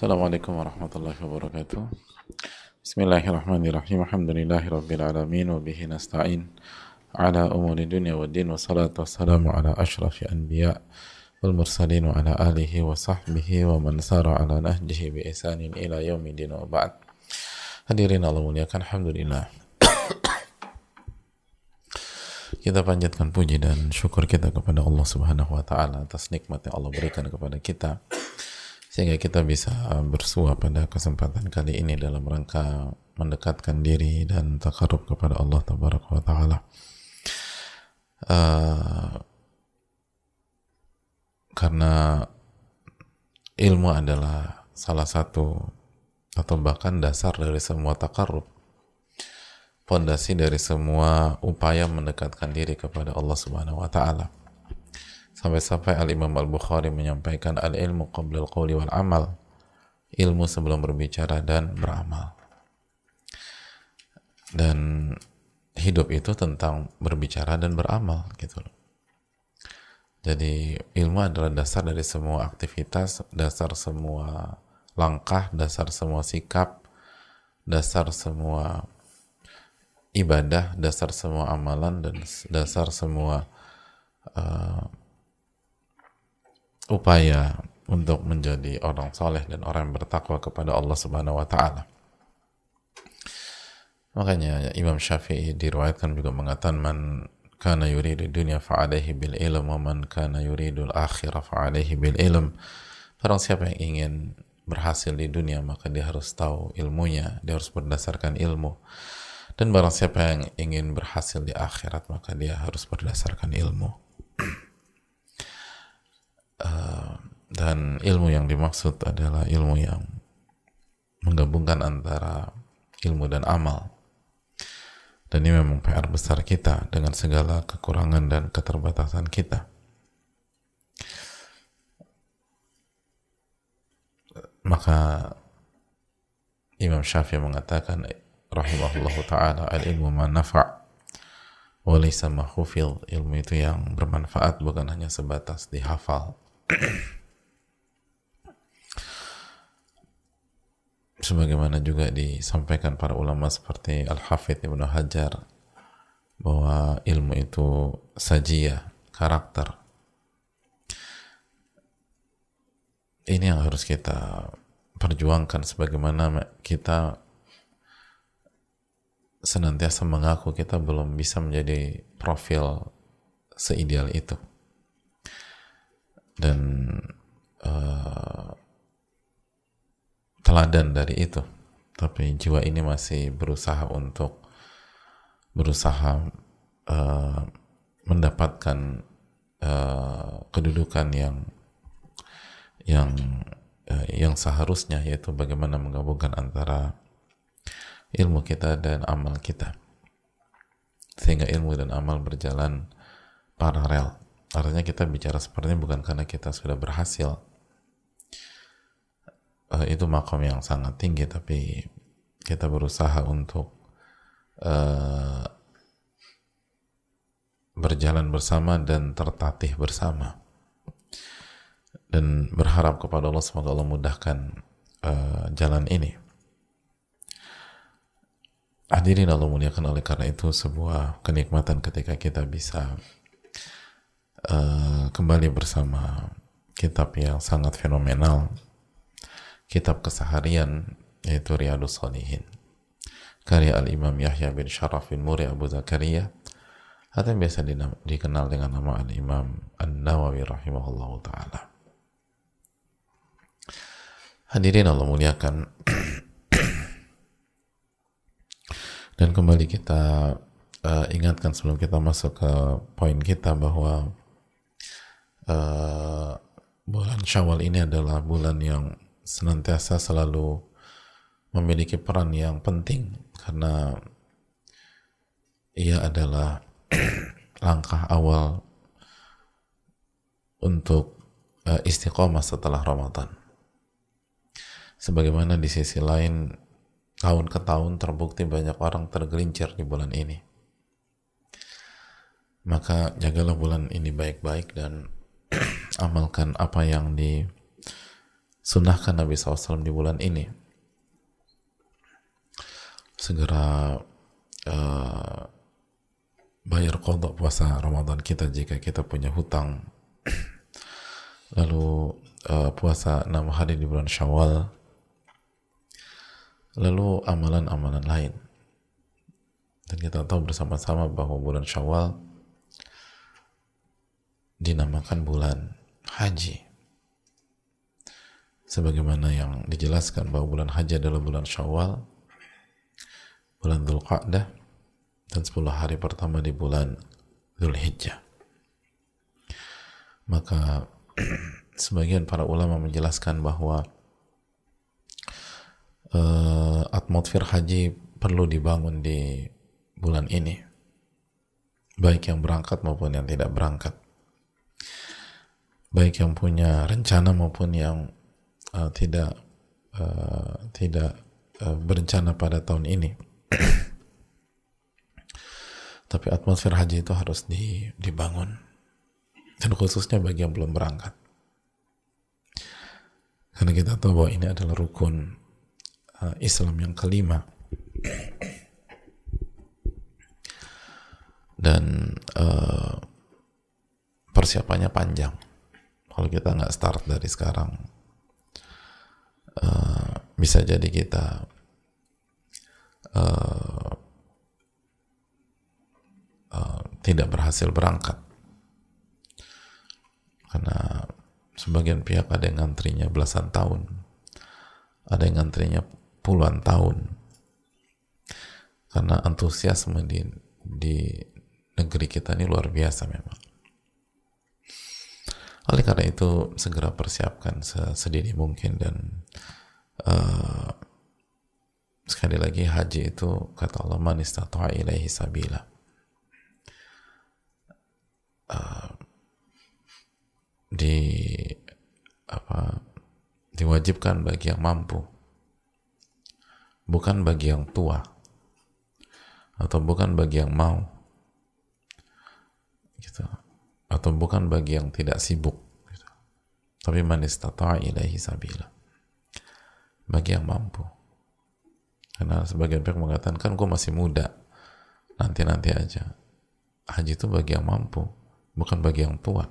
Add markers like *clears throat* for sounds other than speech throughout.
Assalamualaikum warahmatullahi wabarakatuh. Bismillahirrahmanirrahim. Alhamdulillahi rabbil alamin wa bihi nasta'in ala umuri dunya wa din wa salatu wassalamu ala ashrafi anbiya wal mursalin wa ala alihi wa sahbihi wa man sara ala nahjihi bi isanin ila yaumidin wa ba'd. Hadirin Allah muliakan alhamdulillah. kita panjatkan puji dan syukur kita kepada Allah Subhanahu wa taala atas nikmat yang Allah berikan kepada kita sehingga kita bisa bersua pada kesempatan kali ini dalam rangka mendekatkan diri dan takarub kepada Allah Tabaraka taala. Uh, karena ilmu adalah salah satu atau bahkan dasar dari semua takarub fondasi dari semua upaya mendekatkan diri kepada Allah Subhanahu wa taala. Sampai-sampai Al-Imam Al-Bukhari menyampaikan al-ilmu qabla al-qawli wal amal. Ilmu sebelum berbicara dan beramal. Dan hidup itu tentang berbicara dan beramal gitu loh. Jadi ilmu adalah dasar dari semua aktivitas, dasar semua langkah, dasar semua sikap, dasar semua ibadah, dasar semua amalan dan dasar semua uh, upaya untuk menjadi orang soleh dan orang yang bertakwa kepada Allah Subhanahu wa taala. Makanya Imam Syafi'i diriwayatkan juga mengatakan man kana yuridu dunya fa'alaihi bil ilm wa man kana yuridu al-akhirah fa'alaihi bil ilm. Barang siapa yang ingin berhasil di dunia maka dia harus tahu ilmunya, dia harus berdasarkan ilmu dan barang siapa yang ingin berhasil di akhirat, maka dia harus berdasarkan ilmu. Uh, dan ilmu yang dimaksud adalah ilmu yang menggabungkan antara ilmu dan amal. Dan ini memang PR besar kita dengan segala kekurangan dan keterbatasan kita. Maka Imam Syafi'i mengatakan rahimahullah ta'ala al-ilmu ma nafa' walaysa ma ilmu itu yang bermanfaat bukan hanya sebatas dihafal *clears throat* sebagaimana juga disampaikan para ulama seperti Al-Hafidh Ibnu Hajar bahwa ilmu itu sajia karakter. Ini yang harus kita perjuangkan sebagaimana kita senantiasa mengaku kita belum bisa menjadi profil seideal itu dan uh, teladan dari itu. Tapi jiwa ini masih berusaha untuk berusaha uh, mendapatkan uh, kedudukan yang yang uh, yang seharusnya yaitu bagaimana menggabungkan antara ilmu kita dan amal kita. Sehingga ilmu dan amal berjalan paralel artinya kita bicara seperti ini bukan karena kita sudah berhasil. Uh, itu makom yang sangat tinggi tapi kita berusaha untuk uh, berjalan bersama dan tertatih bersama. Dan berharap kepada Allah semoga Allah mudahkan uh, jalan ini. Hadirin Allah muliakan oleh karena itu sebuah kenikmatan ketika kita bisa uh, kembali bersama kitab yang sangat fenomenal kitab keseharian yaitu Riyadus Salihin karya Al-Imam Yahya bin Sharaf bin Muri Abu Zakaria atau yang biasa dikenal dengan nama Al-Imam An-Nawawi rahimahullah ta'ala. Hadirin Allah muliakan. Dan kembali kita uh, ingatkan sebelum kita masuk ke poin kita bahwa uh, bulan Syawal ini adalah bulan yang senantiasa selalu memiliki peran yang penting karena ia adalah *clears throat* langkah awal untuk uh, istiqomah setelah Ramadan. Sebagaimana di sisi lain tahun ke tahun terbukti banyak orang tergelincir di bulan ini. Maka jagalah bulan ini baik-baik dan amalkan apa yang di sunahkan Nabi SAW di bulan ini. Segera uh, bayar kodok puasa Ramadan kita jika kita punya hutang. *clears throat* Lalu uh, puasa enam hari di bulan Syawal. Lalu amalan-amalan lain. Dan kita tahu bersama-sama bahwa bulan Syawal dinamakan bulan haji. Sebagaimana yang dijelaskan bahwa bulan haji adalah bulan Syawal bulan Dzulqa'dah dan 10 hari pertama di bulan Dzulhijjah maka *clears throat* sebagian para ulama menjelaskan bahwa uh, atmosfer haji perlu dibangun di bulan ini. Baik yang berangkat maupun yang tidak berangkat baik yang punya rencana maupun yang uh, tidak uh, tidak uh, berencana pada tahun ini. *clears throat* Tapi atmosfer haji itu harus di, dibangun. Dan khususnya bagi yang belum berangkat. Karena kita tahu bahwa ini adalah rukun uh, Islam yang kelima. *clears throat* Dan uh, persiapannya panjang kalau kita nggak start dari sekarang uh, bisa jadi kita uh, uh, tidak berhasil berangkat karena sebagian pihak ada yang ngantrinya belasan tahun ada yang ngantrinya puluhan tahun karena antusiasme di di negeri kita ini luar biasa memang. Oleh karena itu segera persiapkan sedini mungkin dan uh, sekali lagi haji itu kata Allah man istata'a ilaihi sabila. Uh, di apa diwajibkan bagi yang mampu bukan bagi yang tua atau bukan bagi yang mau gitu atau bukan bagi yang tidak sibuk. Gitu. tapi man istata'a ilaihi sabila. Bagi yang mampu. Karena sebagian pihak mengatakan kan gue masih muda. Nanti-nanti aja. Haji itu bagi yang mampu bukan bagi yang tua.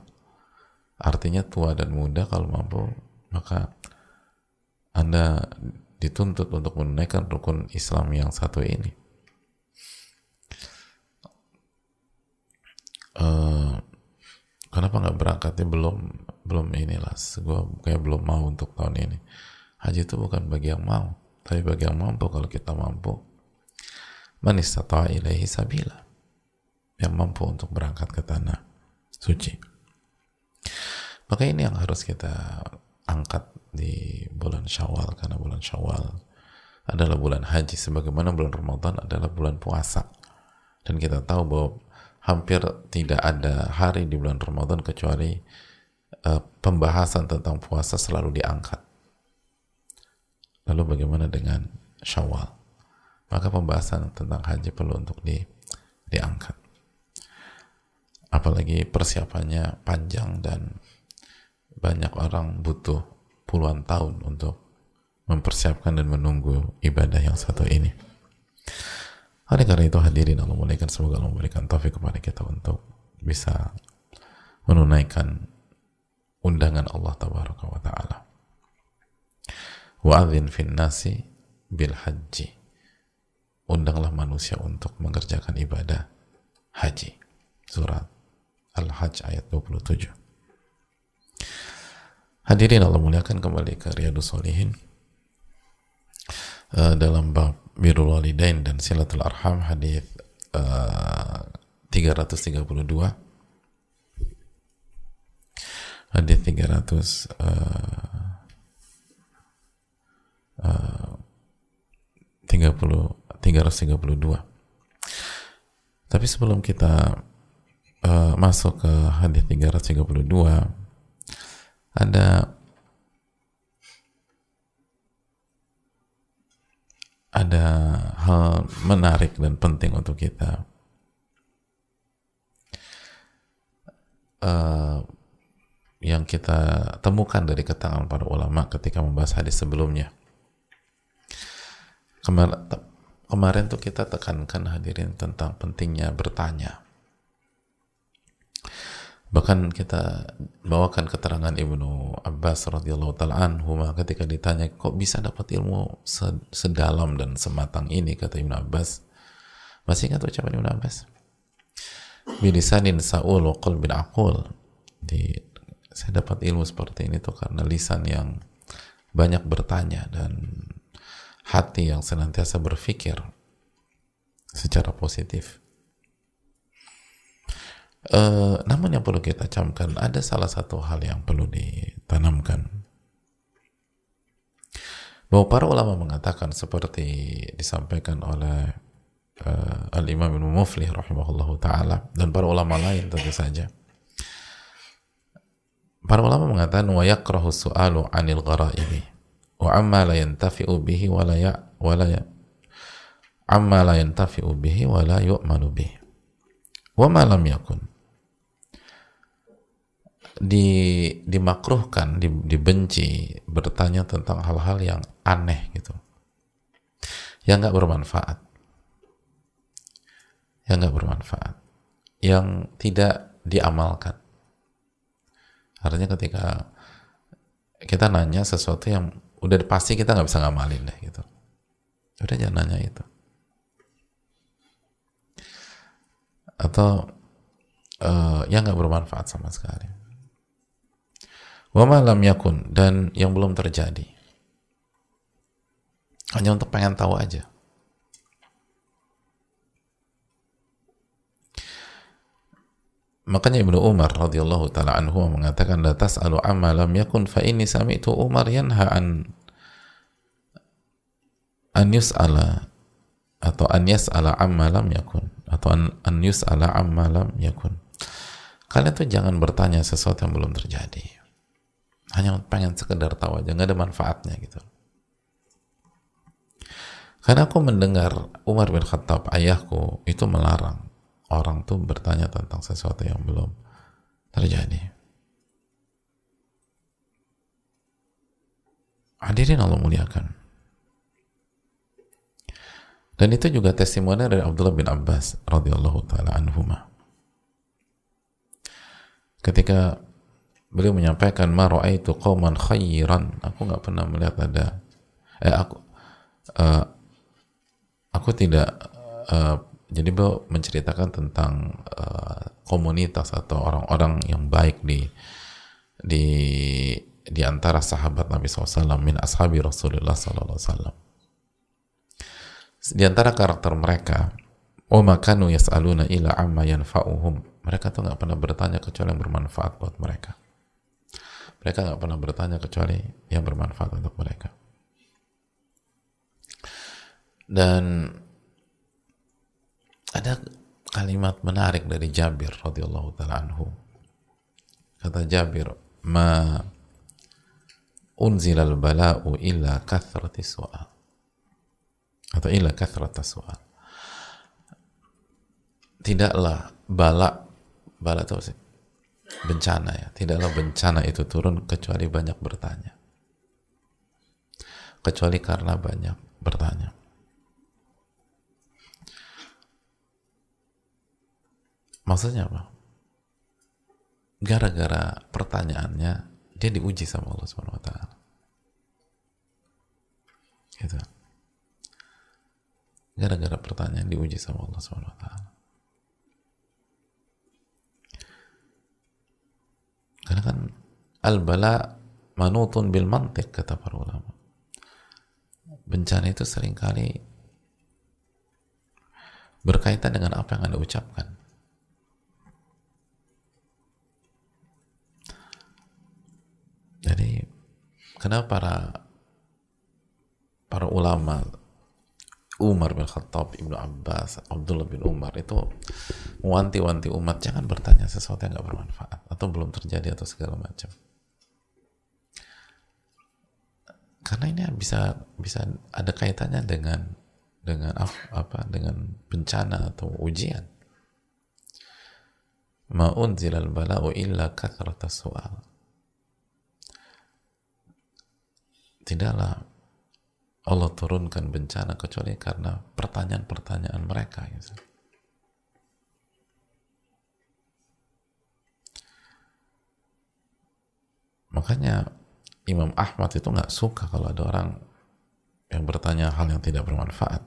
Artinya tua dan muda kalau mampu maka anda dituntut untuk menunaikan rukun Islam yang satu ini. Uh, kenapa nggak berangkatnya? Belum belum inilah gue kayak belum mau untuk tahun ini. Haji itu bukan bagi yang mau tapi bagi yang mampu. Kalau kita mampu manis atau ilahi sabila. Yang mampu untuk berangkat ke tanah suci. Maka ini yang harus kita angkat di bulan syawal. Karena bulan syawal adalah bulan haji. Sebagaimana bulan Ramadan adalah bulan puasa. Dan kita tahu bahwa hampir tidak ada hari di bulan Ramadan kecuali uh, pembahasan tentang puasa selalu diangkat. Lalu bagaimana dengan Syawal? Maka pembahasan tentang haji perlu untuk di, diangkat. Apalagi persiapannya panjang dan banyak orang butuh puluhan tahun untuk mempersiapkan dan menunggu ibadah yang satu ini. Oleh karena itu hadirin Allah muliakan semoga Allah memberikan taufik kepada kita untuk bisa menunaikan undangan Allah tabaraka wa taala. Wa'adzin fin nasi bil haji. Undanglah manusia untuk mengerjakan ibadah haji. Surat Al-Hajj ayat 27. Hadirin Allah muliakan kembali ke Riyadus Solihin uh, dalam bab birrul walidain dan silatul arham hadis uh, 332 hadis 300 uh, uh, 30 332 tapi sebelum kita uh, masuk ke hadis 332 ada ada hal menarik dan penting untuk kita uh, yang kita temukan dari keterangan para ulama ketika membahas hadis sebelumnya. Kemar kemarin tuh kita tekankan hadirin tentang pentingnya bertanya. Bahkan kita bawakan keterangan Ibnu Abbas radhiyallahu taala anhu ketika ditanya kok bisa dapat ilmu sedalam dan sematang ini kata Ibnu Abbas. Masih ingat ucapan Ibnu Abbas? Bilisanin sa'ul wa qalbin aqul. Di saya dapat ilmu seperti ini tuh karena lisan yang banyak bertanya dan hati yang senantiasa berpikir secara positif. Uh, namun yang perlu kita camkan ada salah satu hal yang perlu ditanamkan. Bahwa para ulama mengatakan seperti disampaikan oleh uh, Al Imam Ibnu Muflih rahimahullahu taala dan para ulama lain tentu saja. Para ulama mengatakan wa yakrahu su'alu 'anil ghara'ibi wa amma la yantafi'u bihi wa la ya wa la ya amma la yantafi'u bihi wa la yu'manu bihi wa ma lam yakun di dimakruhkan, di, dibenci bertanya tentang hal-hal yang aneh gitu. Yang nggak bermanfaat. Yang nggak bermanfaat. Yang tidak diamalkan. Artinya ketika kita nanya sesuatu yang udah pasti kita nggak bisa ngamalin deh gitu. Udah jangan nanya itu. atau uh, yang nggak bermanfaat sama sekali. Wa lam yakun dan yang belum terjadi. Hanya untuk pengen tahu aja. Makanya Ibnu Umar radhiyallahu taala anhu mengatakan la tas'alu amma lam yakun fa inni sami'tu Umar yanha an an yus'ala atau an yas'ala amma lam yakun atau an, an yus'ala amma lam yakun. Kalian tuh jangan bertanya sesuatu yang belum terjadi. Hanya pengen sekedar tahu aja, nggak ada manfaatnya gitu. Karena aku mendengar Umar bin Khattab, ayahku, itu melarang orang tuh bertanya tentang sesuatu yang belum terjadi. Hadirin Allah muliakan. Dan itu juga testimoni dari Abdullah bin Abbas radhiyallahu taala anhuma. Ketika beliau menyampaikan ma raaitu qauman khairan, aku nggak pernah melihat ada eh aku uh, aku tidak uh, jadi beliau menceritakan tentang uh, komunitas atau orang-orang yang baik di di di antara sahabat Nabi SAW min ashabi Rasulullah SAW di antara karakter mereka oh makanu yas'aluna ila amma yanfa'uhum. Mereka tuh nggak pernah bertanya kecuali yang bermanfaat buat mereka mereka nggak pernah bertanya kecuali yang bermanfaat untuk mereka. Dan ada kalimat menarik dari Jabir radhiyallahu taala anhu. Kata Jabir ma unzilal bala'u illa kathrati su'al atau ila kathrata soal tidaklah bala bala itu sih bencana ya. Tidaklah bencana itu turun kecuali banyak bertanya. Kecuali karena banyak bertanya. Maksudnya apa? Gara-gara pertanyaannya dia diuji sama Allah Subhanahu wa taala. Gitu. Gara-gara pertanyaan diuji sama Allah Subhanahu wa taala. Karena kan al-bala manutun bil mantik kata para ulama. Bencana itu sering kali berkaitan dengan apa yang Anda ucapkan. Jadi kenapa para para ulama Umar bin Khattab, Ibnu Abbas, Abdullah bin Umar itu Wanti-wanti umat jangan bertanya sesuatu yang gak bermanfaat atau belum terjadi atau segala macam. Karena ini bisa bisa ada kaitannya dengan dengan apa dengan bencana atau ujian. Ma'un zilal bala'u illa kathrata soal tidaklah Allah turunkan bencana kecuali karena pertanyaan-pertanyaan mereka. Ya. Makanya Imam Ahmad itu nggak suka kalau ada orang yang bertanya hal yang tidak bermanfaat.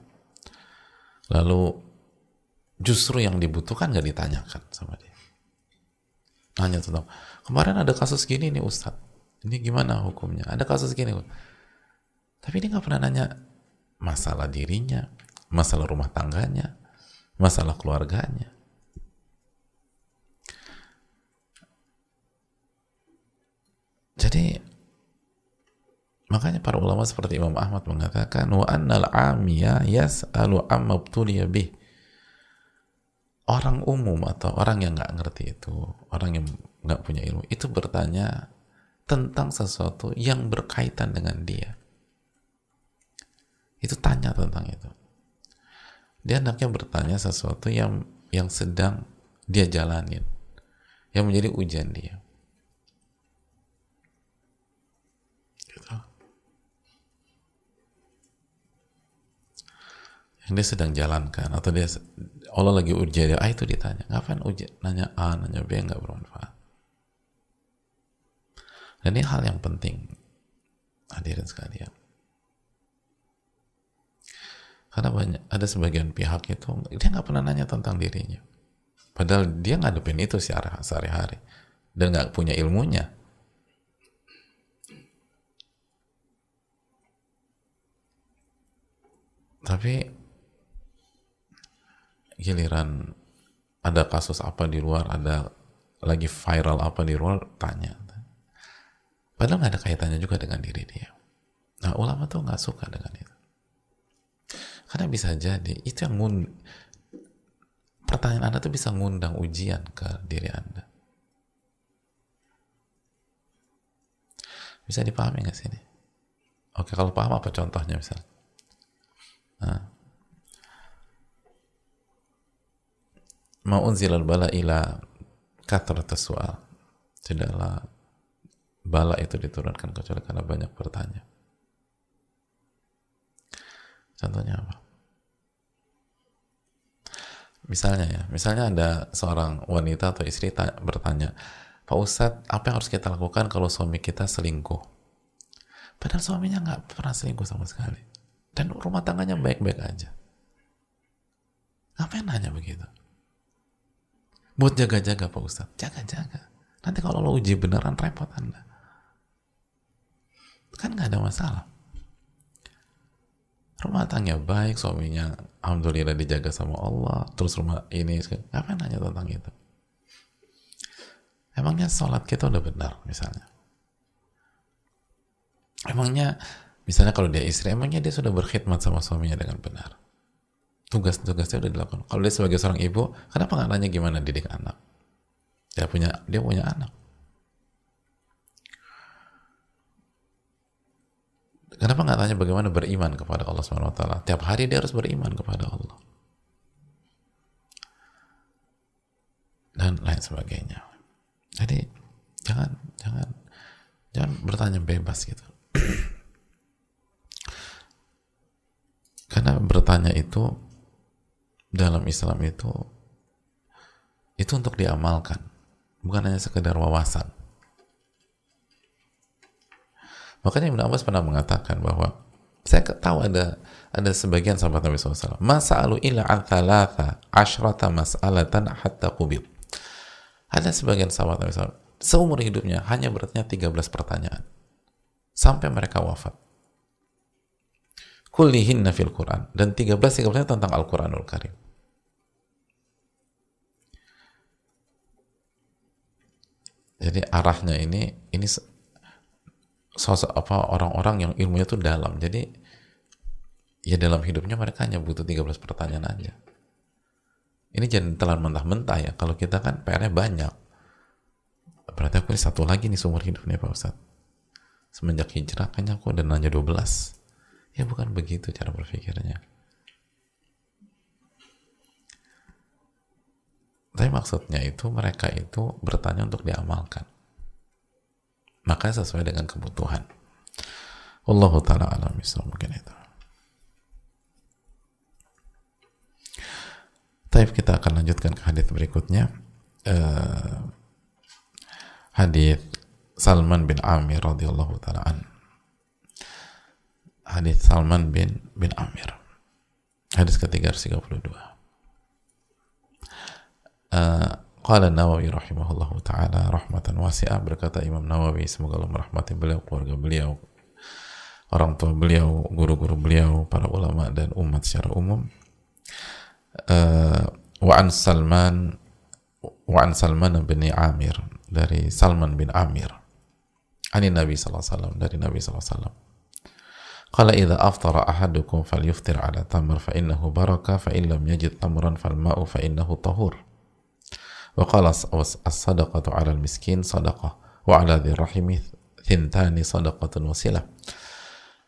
Lalu justru yang dibutuhkan nggak ditanyakan sama dia. Hanya tentang kemarin ada kasus gini nih Ustadz. Ini gimana hukumnya? Ada kasus gini tapi dia nggak pernah nanya masalah dirinya masalah rumah tangganya masalah keluarganya jadi makanya para ulama seperti Imam Ahmad mengatakan wa annal amiya yas'alu amma bih. Orang umum atau orang yang nggak ngerti itu orang yang nggak punya ilmu itu bertanya tentang sesuatu yang berkaitan dengan dia. Itu tanya tentang itu. Dia anaknya bertanya sesuatu yang yang sedang dia jalanin yang menjadi ujian dia yang dia sedang jalankan atau dia Allah lagi ujian dia ah itu ditanya. Ngapain ujian nanya A nanya B nggak bermanfaat. Dan ini hal yang penting. Hadirin sekalian. Karena banyak ada sebagian pihak itu dia nggak pernah nanya tentang dirinya. Padahal dia ngadepin itu sehari-hari. Dan nggak punya ilmunya. Tapi giliran ada kasus apa di luar, ada lagi viral apa di luar, tanya. Padahal nggak ada kaitannya juga dengan diri dia. Nah ulama tuh nggak suka dengan itu. Karena bisa jadi itu yang ngun pertanyaan Anda tuh bisa ngundang ujian ke diri Anda. Bisa dipahami nggak sih ini? Oke, kalau paham apa contohnya misalnya? Nah. Mau unzilal bala ila kathratus soal. Tidaklah bala itu diturunkan kecuali karena banyak bertanya. Contohnya apa? Misalnya ya, misalnya ada seorang wanita atau istri bertanya, Pak Ustadz, apa yang harus kita lakukan kalau suami kita selingkuh? Padahal suaminya nggak pernah selingkuh sama sekali. Dan rumah tangganya baik-baik aja. Ngapain nanya begitu? Buat jaga-jaga Pak Ustadz. Jaga-jaga. Nanti kalau lo uji beneran repot Anda. Kan nggak ada masalah rumah tangga baik suaminya alhamdulillah dijaga sama Allah terus rumah ini apa nanya tentang itu emangnya sholat kita udah benar misalnya emangnya misalnya kalau dia istri emangnya dia sudah berkhidmat sama suaminya dengan benar tugas-tugasnya udah dilakukan kalau dia sebagai seorang ibu kenapa nggak nanya gimana didik anak dia punya dia punya anak Kenapa nggak tanya bagaimana beriman kepada Allah Subhanahu Wa Taala? Tiap hari dia harus beriman kepada Allah dan lain sebagainya. Jadi jangan jangan jangan bertanya bebas gitu. *clears throat* Karena bertanya itu dalam Islam itu itu untuk diamalkan, bukan hanya sekedar wawasan. Makanya Ibn Abbas pernah mengatakan bahwa saya tahu ada ada sebagian sahabat Nabi SAW masa'alu illa an thalatha ashrata mas'alatan hatta kubib ada sebagian sahabat Nabi SAW seumur hidupnya hanya bertanya 13 pertanyaan sampai mereka wafat. Kullihinna fil Quran. Dan 13 13 tentang Al-Quranul Karim jadi arahnya ini ini sosok apa orang-orang yang ilmunya tuh dalam. Jadi ya dalam hidupnya mereka hanya butuh 13 pertanyaan aja. Ini jangan telan mentah-mentah ya. Kalau kita kan PR-nya banyak. Berarti aku ini satu lagi nih seumur hidup nih Pak Ustadz. Semenjak hijrah kayaknya aku udah nanya 12 ya bukan begitu cara berpikirnya tapi maksudnya itu mereka itu bertanya untuk diamalkan maka sesuai dengan kebutuhan Allah taala alam mungkin itu Taib kita akan lanjutkan ke hadis berikutnya. Uh, hadis Salman bin Amir radhiyallahu taala an. Hadis Salman bin bin Amir. Hadis ke-332. Uh, Qala Nawawi rahimahullahu taala rahmatan wasi'ah berkata Imam Nawawi semoga Allah merahmati beliau keluarga beliau orang tua beliau guru-guru beliau para ulama dan umat secara umum. Uh, wa an Salman wa an Salman bin Amir dari Salman bin Amir. Ani Nabi sallallahu alaihi wasallam dari Nabi sallallahu alaihi wasallam. Ahadukum falyuftir ala tamr fa innahu baraka fa in lam yajid tamran fal ma'u fa innahu tahur. Wa qala as-sadaqatu 'ala al-miskin sadaqah. Wa 'ala wasilah.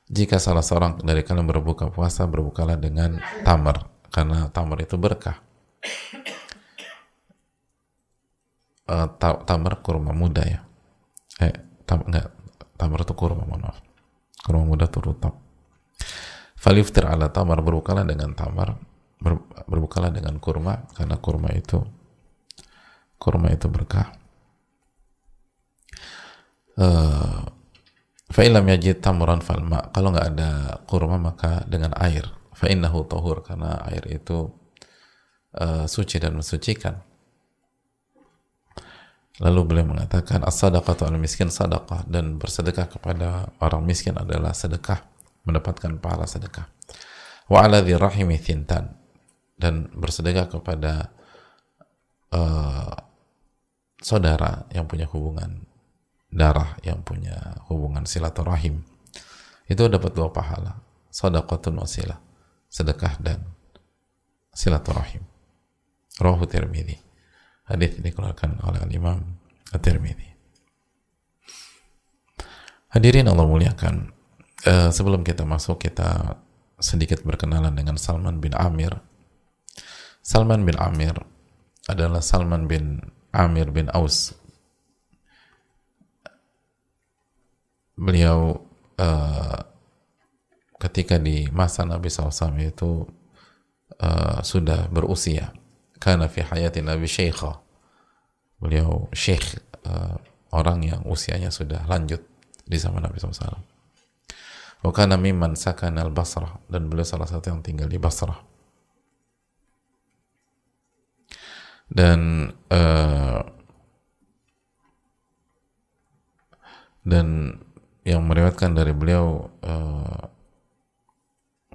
Jika salah seorang dari kalian berbuka puasa berbukalah dengan tamar. Karena tamar itu berkah. Uh, tamar kurma muda ya. Eh tam enggak. Tamar itu kurma mohon maaf. Kurma muda itu rutab. Faliftir ala tamar berbukalah dengan tamar. Ber, berbukalah dengan kurma. Karena kurma itu kurma itu berkah. Uh, fa'ilam yajid tamuran falma kalau nggak ada kurma maka dengan air. Fa'innahu tahur karena air itu uh, suci dan mensucikan. Lalu beliau mengatakan as-sadaqatu al miskin sadaqah. Dan bersedekah kepada orang miskin adalah sedekah mendapatkan pahala sedekah. Wa ala rahimi thintan. Dan bersedekah kepada uh, saudara yang punya hubungan darah yang punya hubungan silaturahim itu dapat dua pahala sadaqatun wasilah sedekah dan silaturahim. Rawahu Tirmidzi. Hadis ini dikeluarkan oleh Imam At-Tirmidzi. Hadirin Allah muliakan. Uh, sebelum kita masuk kita sedikit berkenalan dengan Salman bin Amir. Salman bin Amir adalah Salman bin Amir bin Aus. Beliau uh, ketika di masa Nabi SAW itu uh, sudah berusia. Karena fi hayati Nabi Syekha beliau syekh uh, orang yang usianya sudah lanjut di zaman Nabi SAW Wakana mimman sakan al Basrah dan beliau salah satu yang tinggal di Basrah dan uh, dan yang meriwayatkan dari beliau uh,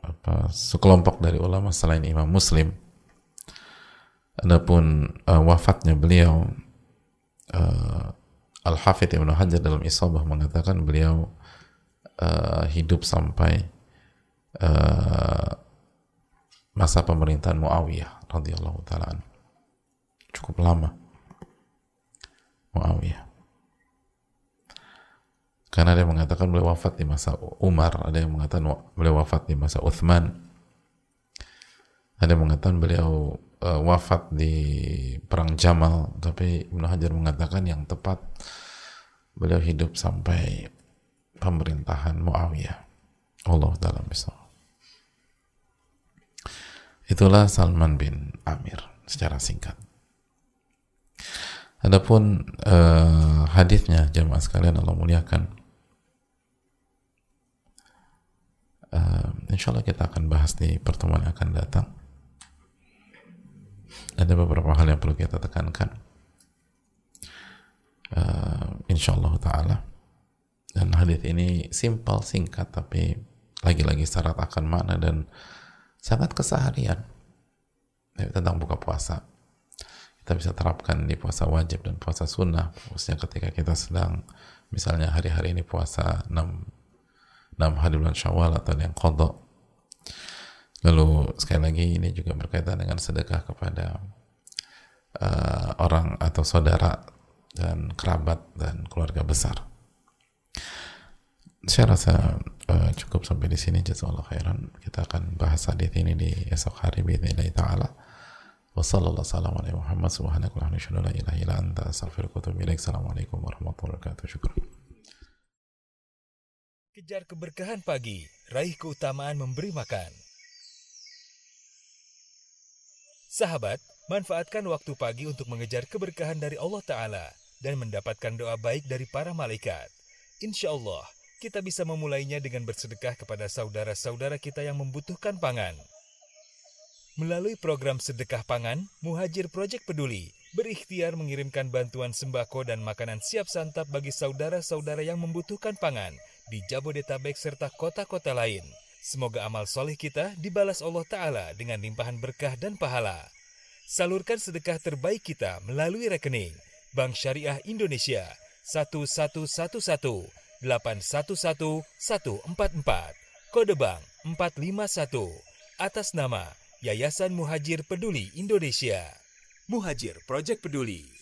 apa sekelompok dari ulama selain Imam Muslim. Adapun uh, wafatnya beliau uh, Al-Hafidh Ibnu Hajar dalam Isabah mengatakan beliau uh, hidup sampai uh, masa pemerintahan Muawiyah radhiyallahu taala cukup lama Muawiyah karena ada yang mengatakan beliau wafat di masa Umar, ada yang mengatakan beliau wafat di masa Uthman, ada yang mengatakan beliau uh, wafat di perang Jamal, tapi Ibnu Hajar mengatakan yang tepat beliau hidup sampai pemerintahan Muawiyah. Allah dalam bisa. Itulah Salman bin Amir secara singkat. Adapun uh, hadisnya jemaah sekalian Allah muliakan. Uh, insya Allah kita akan bahas di pertemuan yang akan datang. Ada beberapa hal yang perlu kita tekankan. Uh, insya Allah ta'ala. Dan hadis ini simpel, singkat tapi lagi-lagi syarat akan makna dan sangat keseharian. Tentang buka puasa kita bisa terapkan di puasa wajib dan puasa sunnah khususnya ketika kita sedang misalnya hari-hari ini puasa 6, 6 hari bulan syawal atau yang kodok lalu sekali lagi ini juga berkaitan dengan sedekah kepada uh, orang atau saudara dan kerabat dan keluarga besar. Saya rasa uh, cukup sampai di sini. Jazakallah khairan. Kita akan bahas hadis ini di esok hari bismillah ta'ala. Wassalamualaikum warahmatullahi wabarakatuh. Kejar keberkahan pagi, raih keutamaan memberi makan. Sahabat, manfaatkan waktu pagi untuk mengejar keberkahan dari Allah Ta'ala dan mendapatkan doa baik dari para malaikat. Insya Allah, kita bisa memulainya dengan bersedekah kepada saudara-saudara kita yang membutuhkan pangan. Melalui program Sedekah Pangan, Muhajir Project Peduli berikhtiar mengirimkan bantuan sembako dan makanan siap santap bagi saudara-saudara yang membutuhkan pangan di Jabodetabek serta kota-kota lain. Semoga amal soleh kita dibalas Allah Ta'ala dengan limpahan berkah dan pahala. Salurkan sedekah terbaik kita melalui rekening Bank Syariah Indonesia 1111 811 144 kode bank 451 atas nama Yayasan Muhajir Peduli Indonesia. Muhajir Project Peduli